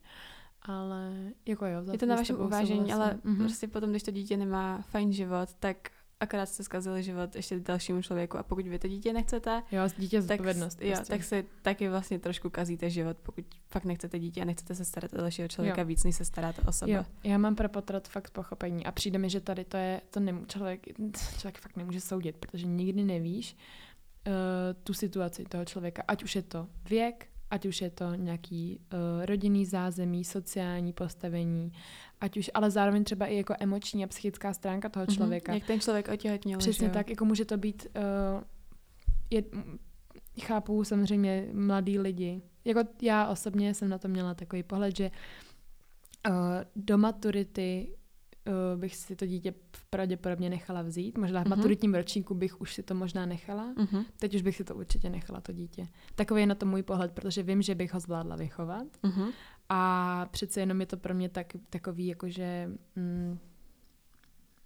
ale jako jo. Je to na vašem uvážení, ale mm-hmm. prostě potom, když to dítě nemá fajn život, tak akorát jste zkazili život ještě dalšímu člověku a pokud vy to dítě nechcete, Jo, dítě tak, zodpovědnost. jo, prostě. tak si taky vlastně trošku kazíte život, pokud fakt nechcete dítě a nechcete se starat o dalšího člověka Jo. víc, než se staráte o sebe. Jo, já mám pro potrat fakt pochopení a přijde mi, že tady to je, to nemů, člověk, člověk fakt nemůže soudit, protože nikdy nevíš uh, tu situaci toho člověka, ať už je to věk, ať už je to nějaký uh, rodinný zázemí, sociální postavení, ať už, ale zároveň třeba i jako emoční a psychická stránka toho člověka. Mhm. Jak ten člověk otěhotněl. Přesně že tak, jako může to být, uh, je, m, chápu samozřejmě mladý lidi. Jako já osobně jsem na to měla takový pohled, že Uh, do maturity uh, bych si to dítě pravděpodobně nechala vzít. Možná v Mhm. maturitním ročníku bych už si to možná nechala. Mhm. Teď už bych si to určitě nechala, to dítě. Takový je na to můj pohled, protože vím, že bych ho zvládla vychovat. Mhm. A přece jenom je to pro mě tak, takový, jakože... Mm,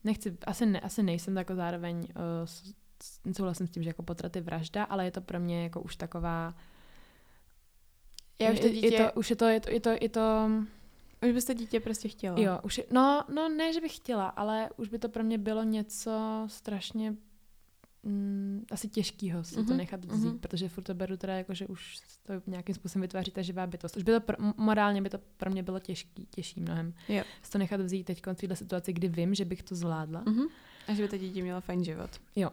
nechci, asi, ne, asi nejsem jako zároveň... Uh, souhlasím s tím, že jako potrat je vražda, ale je to pro mě jako už taková... Já už to je, dítě, je, to, už je to, je to, je to, je to už bys to dítě prostě chtěla. Jo, už je, no, no ne, že bych chtěla, ale už by to pro mě bylo něco strašně mm, asi těžkýho si mm-hmm. to Mhm, nechat vzít, mhm. protože furt to beru teda jako, že už to nějakým způsobem vytváří ta živá bytost. Už by to, pro, morálně by to pro mě bylo těžký, těžší mnohem. Jo. Si to nechat vzít teď v této situaci, kdy vím, že bych to zvládla. Mhm. A že by to dítě mělo fajn život. Jo.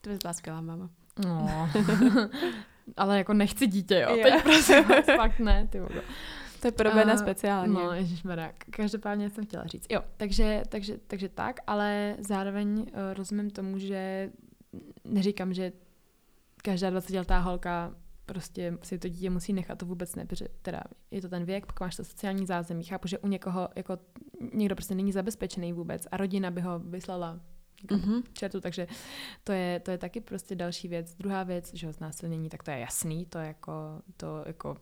To bys byla skvělá máma. No. ale jako nechci dítě, jo. Jo. Teď prosím fakt ne, ty vole. To je pro Bena A, speciálně. No, ježišmarja. Každopádně jsem chtěla říct. Jo, takže, takže, takže tak, ale zároveň uh, rozumím tomu, že neříkám, že každá 20-letá holka prostě si to dítě musí nechat, to vůbec ne, protože teda je to ten věk, pak máš to sociální zázemí. Chápu, že u někoho, jako někdo prostě není zabezpečený vůbec a rodina by ho vyslala Mhm. čertu, takže to je, to je taky prostě další věc. Druhá věc, že ho znásilnění, tak to je jasný, to je jako, to jako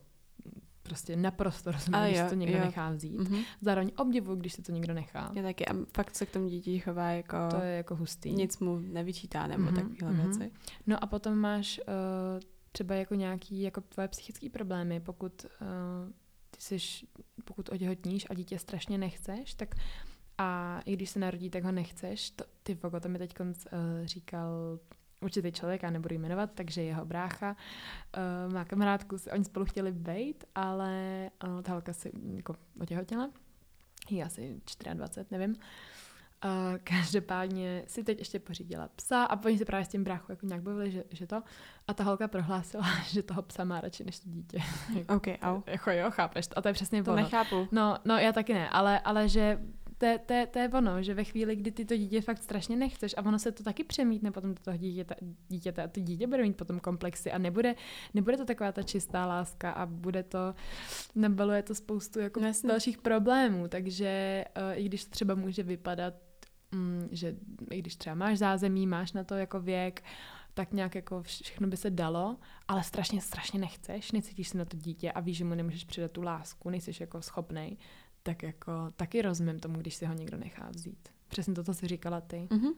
prostě naprosto rozumím, když jo, to někdo jo. nechá vzít. Mhm. Zároveň obdivuju, když si to někdo nechá. Já taky. A fakt se k tomu dítě chová jako... To je jako hustý. Nic mu nevyčítá nebo Mhm, takovéhle mhm. věci. No a potom máš uh, třeba jako nějaký jako tvoje psychické problémy, pokud uh, ty jsi, pokud otěhotníš a dítě strašně nechceš, tak a i když se narodí, tak ho nechceš. To, ty vogo, to mi teď uh, říkal určitý člověk, já nebudu jmenovat, takže jeho brácha uh, má kamarádku, se- oni spolu chtěli bejt, ale uh, ta holka si jako otěhotněla. Jí asi 24, nevím. Uh, každopádně si teď ještě pořídila psa a oni se právě s tím bráchou jako nějak bavili, že, že to. A ta holka prohlásila, že toho psa má radši než to dítě. OK, au. jako jo, chápeš to. A to je přesně To ono. nechápu. No, no, já taky ne, ale, ale že to, je- to, je- to je ono, že ve chvíli, kdy ty to dítě fakt strašně nechceš a ono se to taky přemítne potom do toho dítěte, dítěte a to dítě bude mít potom komplexy a nebude, nebude to taková ta čistá láska a bude to, nabaluje to spoustu jako No jasně. dalších problémů, takže uh, i když to třeba může vypadat, mm, že i když třeba máš zázemí, máš na to jako věk, tak nějak jako všechno by se dalo, ale strašně, strašně nechceš, necítíš se na to dítě a víš, že mu nemůžeš přidat tu lásku, nejsi jako schopnej, tak jako taky rozumím tomu, když si ho někdo nechá vzít. Přesně to, co jsi říkala ty. Mhm.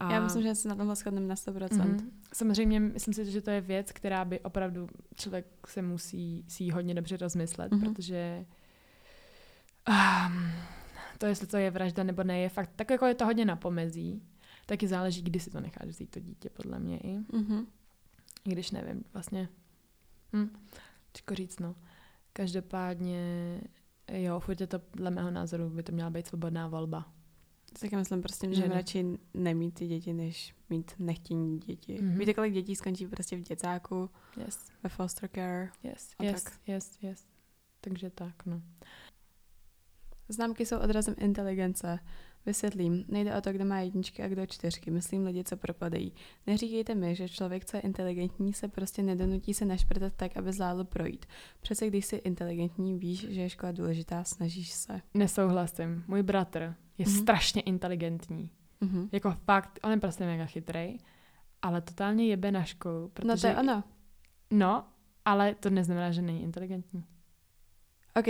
A, Já myslím, že se na tomhle shodneme na 100%. Mhm. Samozřejmě myslím si, že to je věc, která by opravdu člověk se musí si hodně dobře rozmyslet, Mhm. protože um, to, jestli to je vražda nebo ne, je fakt, tak jako je to hodně na pomezí, taky záleží, kdy si to necháš vzít to dítě, podle mě i. Mhm. I když nevím, vlastně, hm, říct, no. Každopádně, jo, furt je to, dle mého názoru, by to měla být svobodná volba. Tak já myslím prostě, že Ženy. radši nemít ty děti, než mít nechtění děti. Mhm. Víte, kolik dětí skončí prostě v děcáku, Yes, ve foster care. yes, A yes, tak. yes, yes. Takže tak, no. Známky jsou odrazem inteligence. Vysvětlím. Nejde o to, kdo má jedničky a kdo čtyřky. Myslím lidi, co propadají. Neříkejte mi, že člověk, co je inteligentní, se prostě nedonutí se našprtat tak, aby zvládl projít. Přece když jsi inteligentní, víš, že je škola důležitá, snažíš se. Nesouhlasím. Můj bratr je Mhm. mm-hmm. strašně inteligentní. Mhm. Jako fakt, on je prostě mega chytrý, ale totálně jebe na školu, protože... No to je ono. No, ale to neznamená, že není inteligentní. OK,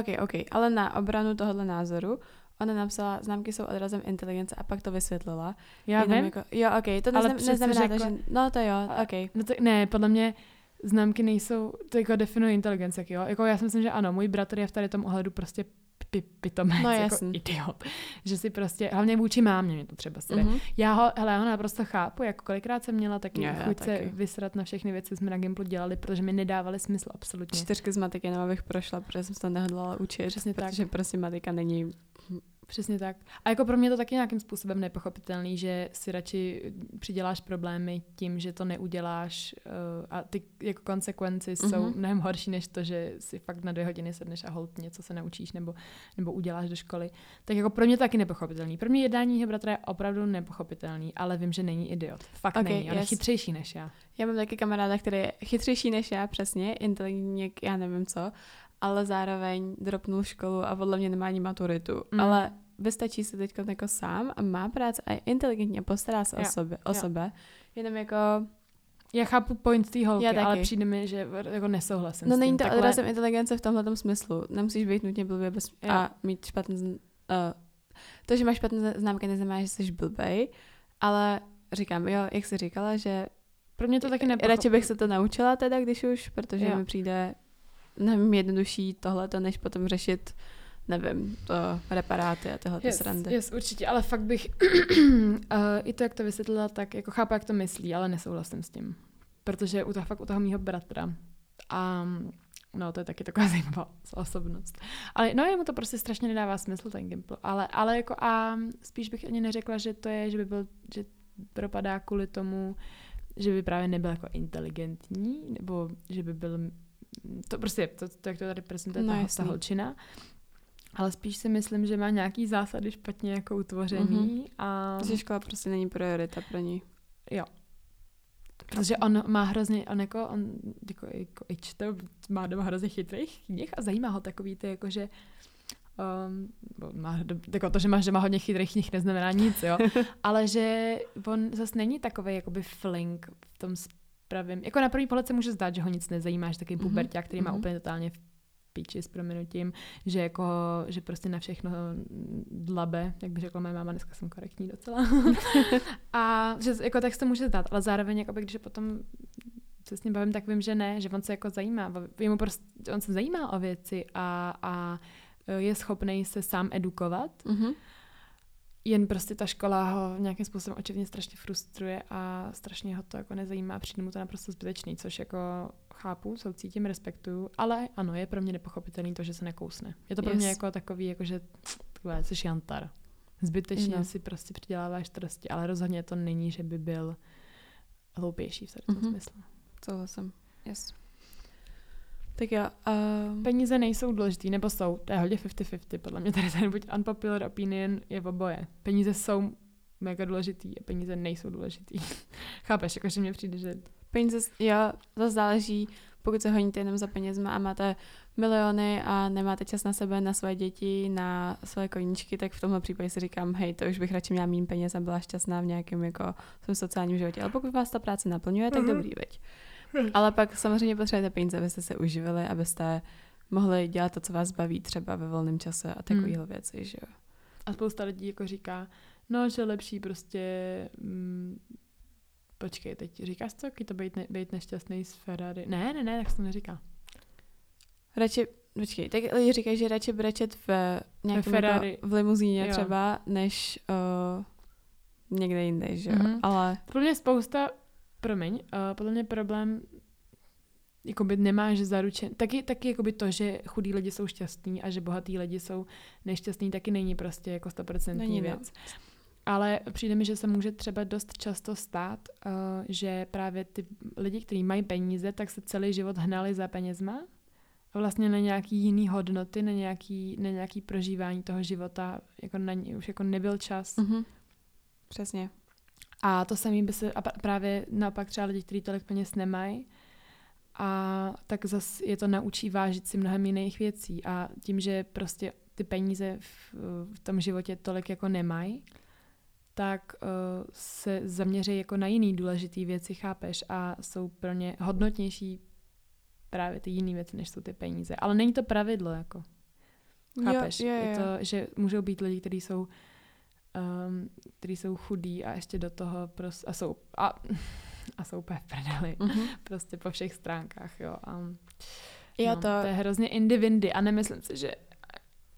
OK, OK, ale na obranu tohohle názoru ona napsala, známky jsou odrazem inteligence a pak to vysvětlila. Já Jenom vím, Jako, jo, OK, to nezna, neznamená, řekla- to, že... No to jo, A- OK. No to, ne, podle mě známky nejsou, to jako definuje inteligenci, jak jo. Jako já si myslím, že ano, můj bratr je v tady tom ohledu prostě pi, pitomec, No, jako idiot. Že si prostě, hlavně vůči mámě mě to třeba sere. Mhm. Já ho, hele, já ho naprosto chápu, jako kolikrát jsem měla taky Jo, chuť se vysrat na všechny věci, co jsme na Gimplu dělali, protože mi nedávaly smysl absolutně. Čtyřky z matiky jenom abych prošla, protože jsem se to nehodlala učit. Přesně tak. protože prostě matika není... Přesně tak. A jako pro mě to taky nějakým způsobem nepochopitelný, že si radši přiděláš problémy tím, že to neuděláš uh, a ty jako konsekvenci mm-hmm. jsou Mhm. mnohem horší, než to, že si fakt na dvě hodiny sedneš a hold něco se naučíš nebo, nebo uděláš do školy. Tak jako pro mě to taky nepochopitelný. Pro mě jednání jeho bratra je opravdu nepochopitelný, ale vím, že není idiot. Fakt Ok, okay, není. On je yes. chytřejší než já. Já mám taky kamaráda, který je chytřejší než já, přesně, inteligentní, jak já nevím co. ale zároveň dropnul školu a podle mě nemá ani maturitu. Mm. Ale vystačí se teď jako sám a má práci a je inteligentně postará se o, sobě, o jo. sebe. Jenom jako, Já chápu point té holky, Já taky. ale přijde mi, že jako nesouhlasím no s tím. není to Takhle- odrazem inteligence v tomhle smyslu. Nemusíš být nutně blbě bez, Jo. a mít špatný, uh, to, že máš špatné známky, neznamená, že jsi blbej, ale říkám, jo, jak jsi říkala, že Pro mě to taky nepochop... radši bych se to naučila teda, když už, protože Jo. mi přijde nevím, jednodušší tohleto, než potom řešit nevím, to reparáty a tyhle ty Yes, srandy. yes, určitě, ale fakt bych uh, i to, jak to vysvětlila, tak jako chápu, jak to myslí, ale nesouhlasím s tím. Protože u toho, fakt u toho mýho bratra a no, to je taky taková zajímavá osobnost. Ale no, jemu to prostě strašně nedává smysl, ten Gimple. Ale, ale jako a spíš bych ani neřekla, že to je, že by byl, že propadá kvůli tomu, že by právě nebyl jako inteligentní, nebo že by byl, to prostě, to, to jak to tady prezentuje No, ta, ta holčina, ale spíš si myslím, že má nějaký zásady špatně jako utvořený Mhm. a Že škola prostě není priorita pro ní. jo. Protože on má hrozně, on jako, on jako, jako i čte, má doma hrozně chytrých knih a zajímá ho takový ty, jako že Um, má, jako to, že máš doma hodně chytrých knih, neznamená nic, jo. Ale že on zase není takový jakoby flink v tom pravým. Jako na první pohled se může zdát, že ho nic nezajímá, že takový Mhm, puberťák, který má mhm. úplně totálně v píči s prominutím, že jako, že prostě na všechno dlabe, jak by řekla moje máma, dneska jsem korektní docela. a že jako tak se to může zdát, ale zároveň, jakoby, když potom se s ním bavím, tak vím, že ne, že on se jako zajímá, jemu prostě, on se zajímá o věci a, a je schopný se sám edukovat, Mhm. Jen prostě ta škola ho nějakým způsobem očividně strašně frustruje a strašně ho to jako nezajímá, přijde mu to naprosto zbytečný, což jako chápu, soucítím, respektuju, ale ano, je pro mě nepochopitelný to, že se nekousne. Je to pro mě Yes. jako takový, jako že takové, jsi jantar. Zbytečně No. si prostě přiděláváš starosti, ale rozhodně to není, že by byl hloupější v tom Mhm. smyslu. Souhlasím. Yes. Tak jo. Uh, Peníze nejsou důležitý, nebo jsou, to je hodně 50-50, podle mě tady ten buď unpopular opinion je v oboje. Peníze jsou mega důležitý a peníze nejsou důležitý. Chápeš, jakože mně přijde, že peníze, jo, to záleží, pokud se honíte jenom za penězma a máte miliony a nemáte čas na sebe, na své děti, na své koníčky, tak v tomhle případě si říkám, hej, to už bych radši měla méně peněz a byla šťastná v nějakém jako svém sociálním životě. Ale pokud vás ta práce naplňuje, tak Mhm. dobrý, veď. Ale pak samozřejmě potřebujete peníze, abyste se uživili, abyste mohli dělat to, co vás baví třeba ve volném čase a takovéhle věci, že jo. a spousta lidí jako říká, no, že lepší prostě, mm, počkej, teď říkáš to, jaký to být, ne, být nešťastný s Ferrari? Ne, ne, ne, tak se to neříká. Radši, počkej, tak lidi říkají, že radši brečet v nějakém Ferrari. jako v limuzíně Jo. třeba, než uh, někde jinde, že jo. Mhm. Ale Podle mě spousta, promiň, uh, podle mě problém jakoby nemáš zaručen, taky, taky jakoby to, že chudí lidi jsou šťastní a že bohatí lidi jsou nešťastní, taky není prostě jako stoprocentní no. věc. Ale přijde mi, že se může třeba dost často stát, uh, že právě ty lidi, kteří mají peníze, tak se celý život hnali za penězma a vlastně na nějaký jiný hodnoty, na nějaký, na nějaký prožívání toho života, jako na ně už jako nebyl čas. mhm. přesně. A to samý by se, a právě naopak třeba lidi, kteří tolik peněz nemají, a tak zase je to naučí vážit si mnohem jiných věcí. A tím, že prostě ty peníze v, v tom životě tolik jako nemají, tak uh, se zaměří jako na jiný důležitý věci, chápeš? A jsou pro ně hodnotnější právě ty jiné věci, než jsou ty peníze. Ale není to pravidlo, jako. Chápeš? Jo, jo, Je jo. to, že můžou být lidi, kteří jsou um, který jsou chudí a ještě do toho pros- a jsou a, a jsou úplně prdeli. Mhm. Prostě po všech stránkách, jo. A, Jo, no, to, to je hrozně indivindy a nemyslím si, že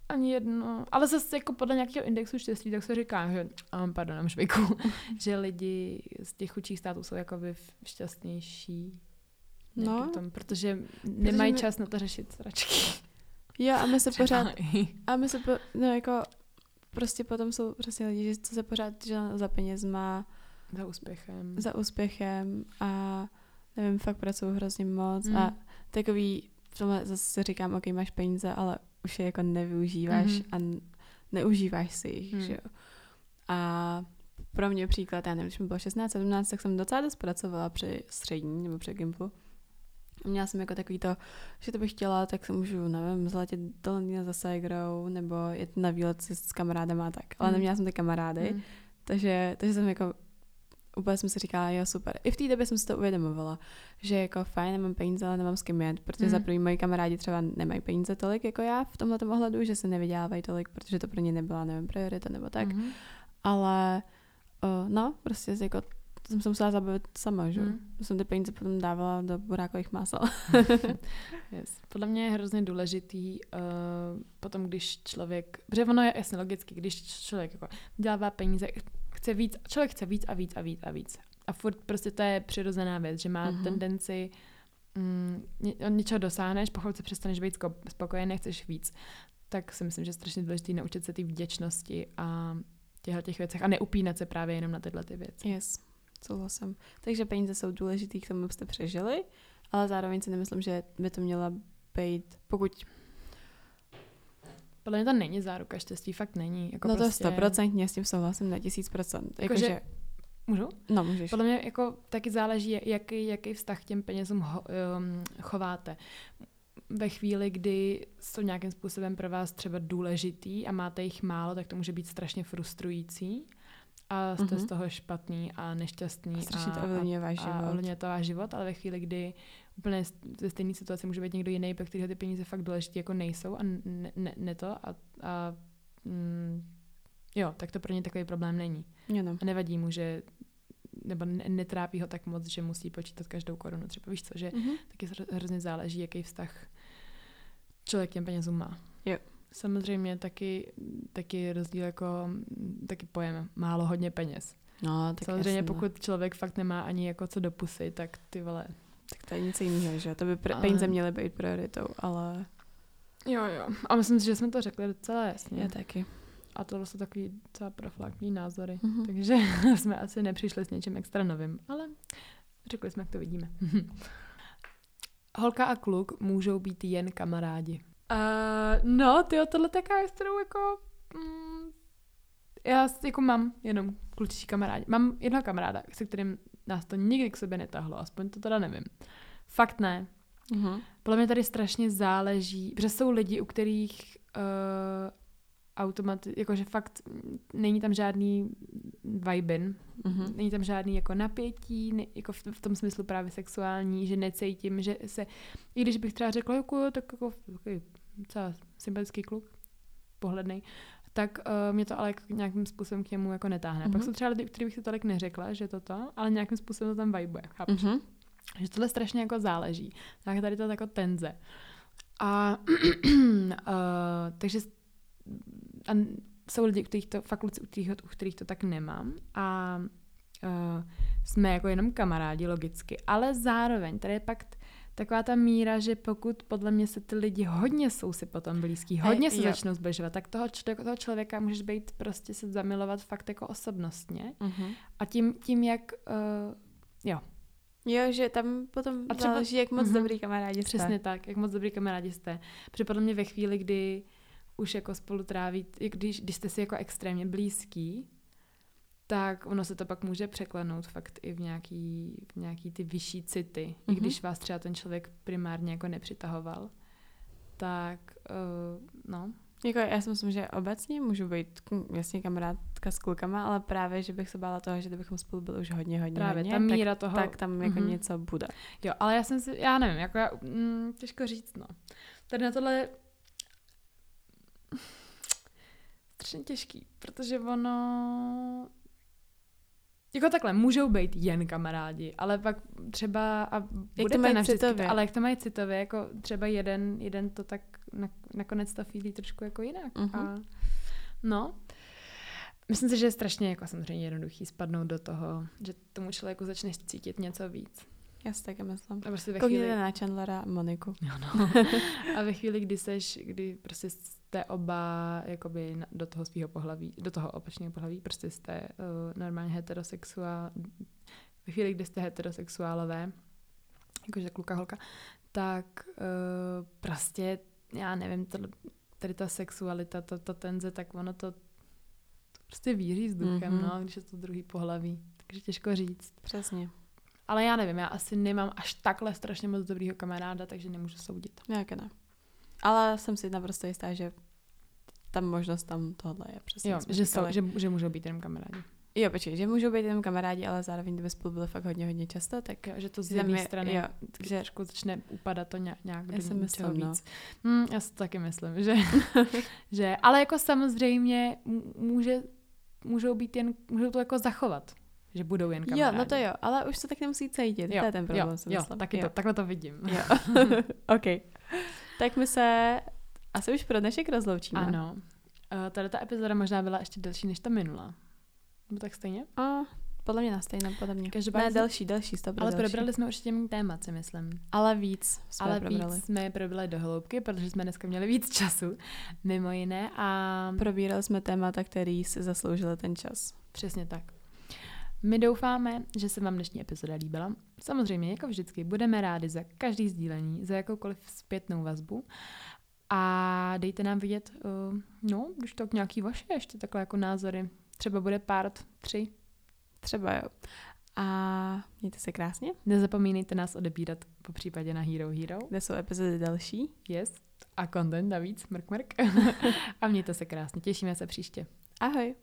ani jedno, ale zase jako podle nějakého indexu štěstí, tak se říká, že, um, pardon, švejku, že lidi z těch chudších států jsou jakoby šťastnější. No. Tom, protože nemají my- čas na to řešit sračky. jo, a my se pořád, a my se, po, no jako, prostě potom jsou prostě lidi, že co se pořád že za penězma, Za úspěchem. za úspěchem a nevím, fakt pracují hrozně moc Mm. a takový, v tomhle zase říkám, ok, máš peníze, ale už je jako nevyužíváš Mhm. a neužíváš si jich, Mm. že jo. A pro mě příklad, já nevím, když mi bylo 16, 17, tak jsem docela dost pracovala při střední nebo při Gimplu. Měla jsem jako takový to, že to bych chtěla, tak se můžu, nevím, zletět do Londýna za ségrou, nebo jet na výlet s, s kamarádem a tak. Ale Mm. neměla jsem ty kamarády, Mm. takže, takže jsem jako úplně jsem si říkala, jo, super. I v té době jsem si to uvědomovala, že jako fajn, nemám peníze, ale nemám s kým jet, protože Mm. za první moji kamarádi třeba nemají peníze tolik jako já v tomhle ohledu, že se nevydělávají tolik, protože to pro ně nebyla, nevím, priorita nebo tak. Mhm. Ale uh, no, prostě jako jsem se musela zabavit sama, že? Mm. Mm. Jsem ty peníze potom dávala do burákových másel. Yes. Podle mě je hrozně důležitý uh, potom, když člověk, protože ono je jasně logicky, když člověk jako dělává peníze, chce víc, člověk chce víc a víc a víc a víc. A furt prostě to je přirozená věc, že má Mhm. mm-hmm. tendenci mm, ně, něčeho dosáhneš, po chvilce přestaneš být spokojený, chceš víc. Tak si myslím, že je strašně důležité naučit se té vděčnosti a těchto těch věcech a neupínat se právě jenom na tyhle ty věci. Yes, souhlasím. Takže peníze jsou důležitý k tomu, abyste přežili, ale zároveň si nemyslím, že by to měla být, pokud, Podle mě to není záruka štěstí, fakt není. Jako no to prostě, stoprocentně s tím souhlasím na tisíc procent. Jakože- Jakože, Můžu? no můžeš. Podle mě jako taky záleží, jaký, jaký vztah k těm penězům ho, um, chováte. Ve chvíli, kdy jsou nějakým způsobem pro vás třeba důležitý a máte jich málo, tak to může být strašně frustrující a jste Mhm. z toho špatný a nešťastný. Strašně a, to ovlivňuje váš a, a život. ovlivňuje to váš život, ale ve chvíli, kdy úplně ve stejné situaci může být někdo jiný, pro kterého ty peníze fakt důležité jako nejsou a ne, ne, ne to a, a mm, jo, tak to pro ně takový problém není. Jo, no. A nevadí mu, že nebo ne, netrápí ho tak moc, že musí počítat každou korunu. Třeba víš co, že Mhm. taky hro- hrozně záleží, jaký vztah člověk k těm penězům má. Jo. Samozřejmě taky, taky rozdíl jako, taky pojem málo hodně peněz. No, tak Samozřejmě jasně, no. pokud člověk fakt nemá ani jako co do pusy, tak ty vole. Tak to je nic jiného, že? To by pr- Ale- peníze měly být prioritou, ale Jo, jo. A myslím si, že jsme to řekli docela jasně. já taky. A tohle jsou takový docela proflákní názory. Mhm. Takže jsme asi nepřišli s něčím extra novým, ale řekli jsme, jak to vidíme. Holka a kluk můžou být jen kamarádi. Uh, no, ty tohle je taková věc, kterou jako... Mm, já jako mám jenom klučí kamarádi. Mám jednoho kamaráda, se kterým nás to nikdy k sobě netahlo, aspoň to teda nevím. Fakt ne. Mhm. Podle mě tady strašně záleží, protože jsou lidi, u kterých uh, automati- jakože fakt není tam žádný vibin, Mhm. není tam žádný jako napětí, ne, jako v, v tom smyslu právě sexuální, že necítím, že se, i když bych třeba řekla, jako tak jako takový docela sympatický kluk, pohlednej, tak uh, mě to ale jako nějakým způsobem k němu jako netáhne. Mm-hmm. Pak Mhm. jsou třeba lidi, kterých bych to tolik neřekla, že toto, ale nějakým způsobem to tam vibuje, chápeš? Mhm. Že tohle strašně jako záleží. Tak tady to jako tenze. A uh, takže a jsou lidi, u kterých to, fakt kluci, u kterých, u kterých to tak nemám. A uh, jsme jako jenom kamarádi logicky, ale zároveň tady je pak t- taková ta míra, že pokud podle mě se ty lidi hodně jsou si potom blízký, hodně se jo. začnou zbližovat, tak toho, č- toho člověka můžeš být prostě se zamilovat fakt jako osobnostně. Mhm. A tím, tím jak, uh, jo, Jo, že tam potom A třeba- záleží, jak moc Mhm. dobrý kamarádi jste. Přesně tak, jak moc dobrý kamarádi jste. Protože podle mě ve chvíli, kdy už jako spolu tráví, když, když jste si jako extrémně blízký, tak ono se to pak může překlenout fakt i v nějaký, v nějaký ty vyšší city. Mm-hmm. I Mhm. když vás třeba ten člověk primárně jako nepřitahoval. Tak, uh, no. Jako já si myslím, že obecně můžu být jasně kamarádka s klukama, ale právě, že bych se bála toho, že kdybychom spolu byli už hodně, hodně, Právě hodně, ta míra toho... tak, tak tam jako Mhm. něco bude. Jo, ale já jsem si, já nevím, jako já, mm, těžko říct, no. Tady na tohle strašně těžký, protože ono jako takhle, můžou být jen kamarádi, ale pak třeba a budete mají navždycky, citově? ale jak to mají citově, jako třeba jeden, jeden to tak na, nakonec to feelí trošku jako jinak. Mhm. A, no, myslím si, že je strašně jako samozřejmě jednoduchý spadnout do toho, že tomu člověku začneš cítit něco víc. Já si taky myslím. A prostě ve chvíli, na Chandlera a Moniku. Jo, no. A ve chvíli, kdy seš, kdy prostě jste oba jakoby do toho svého pohlaví, do toho opačného pohlaví, prostě jste uh, normálně heterosexuál, ve chvíli, kdy jste heterosexuálové, jakože kluka, holka, tak uh, prostě, já nevím, to, tady ta sexualita, ta, ta tenze, tak ono to, to prostě víří s duchem, Mhm. no, když je to druhý pohlaví. Takže těžko říct. Přesně. Ale já nevím, já asi nemám až takhle strašně moc dobrýho kamaráda, takže nemůžu soudit. Jak ne. Ale jsem si naprosto jistá, že tam možnost tam tohle je. Přesně, Jo, že, jsou, že, že můžou být jenom kamarádi. Jo, počkej, že můžou být jenom kamarádi, ale zároveň kdyby spolu byli fakt hodně, hodně často, tak Jo, že to z jedné je- strany jo, že trošku začne upadat to nějak, nějak Já do si myslím, no. víc. Hmm, já si to taky myslím, že, že, ale jako samozřejmě může, můžou být jen, můžou to jako zachovat, že budou jen kamarádi. jo, no to jo, ale už se tak nemusí cítit, to je ten problém, jo, si jo, taky jo. To, takhle to vidím. Jo. OK. Tak my se asi už pro dnešek rozloučíme. Ano. Uh, tady ta epizoda možná byla ještě delší než ta minulá. Nebo tak stejně? A podle mě na stejné, podle mě. Každopádně ne, delší, delší, stop, Ale delší. probrali jsme určitě méně témat, si myslím. Ale víc jsme ale probrali. víc jsme je probrali do hloubky, protože jsme dneska měli víc času, mimo jiné. A Probírali jsme témata, který si zasloužili ten čas. Přesně tak. My doufáme, že se vám dnešní epizoda líbila. Samozřejmě, jako vždycky, budeme rádi za každý sdílení, za jakoukoliv zpětnou vazbu. A dejte nám vidět, uh, no, když tak nějaký vaše ještě takhle jako názory. Třeba bude part 3. Třeba jo. A mějte se krásně, Nezapomínejte nás odebírat po případě na Hero Hero. kde jsou epizody další. Yes. A content navíc, mrk mrk. A mějte se krásně. Těšíme se příště. Ahoj.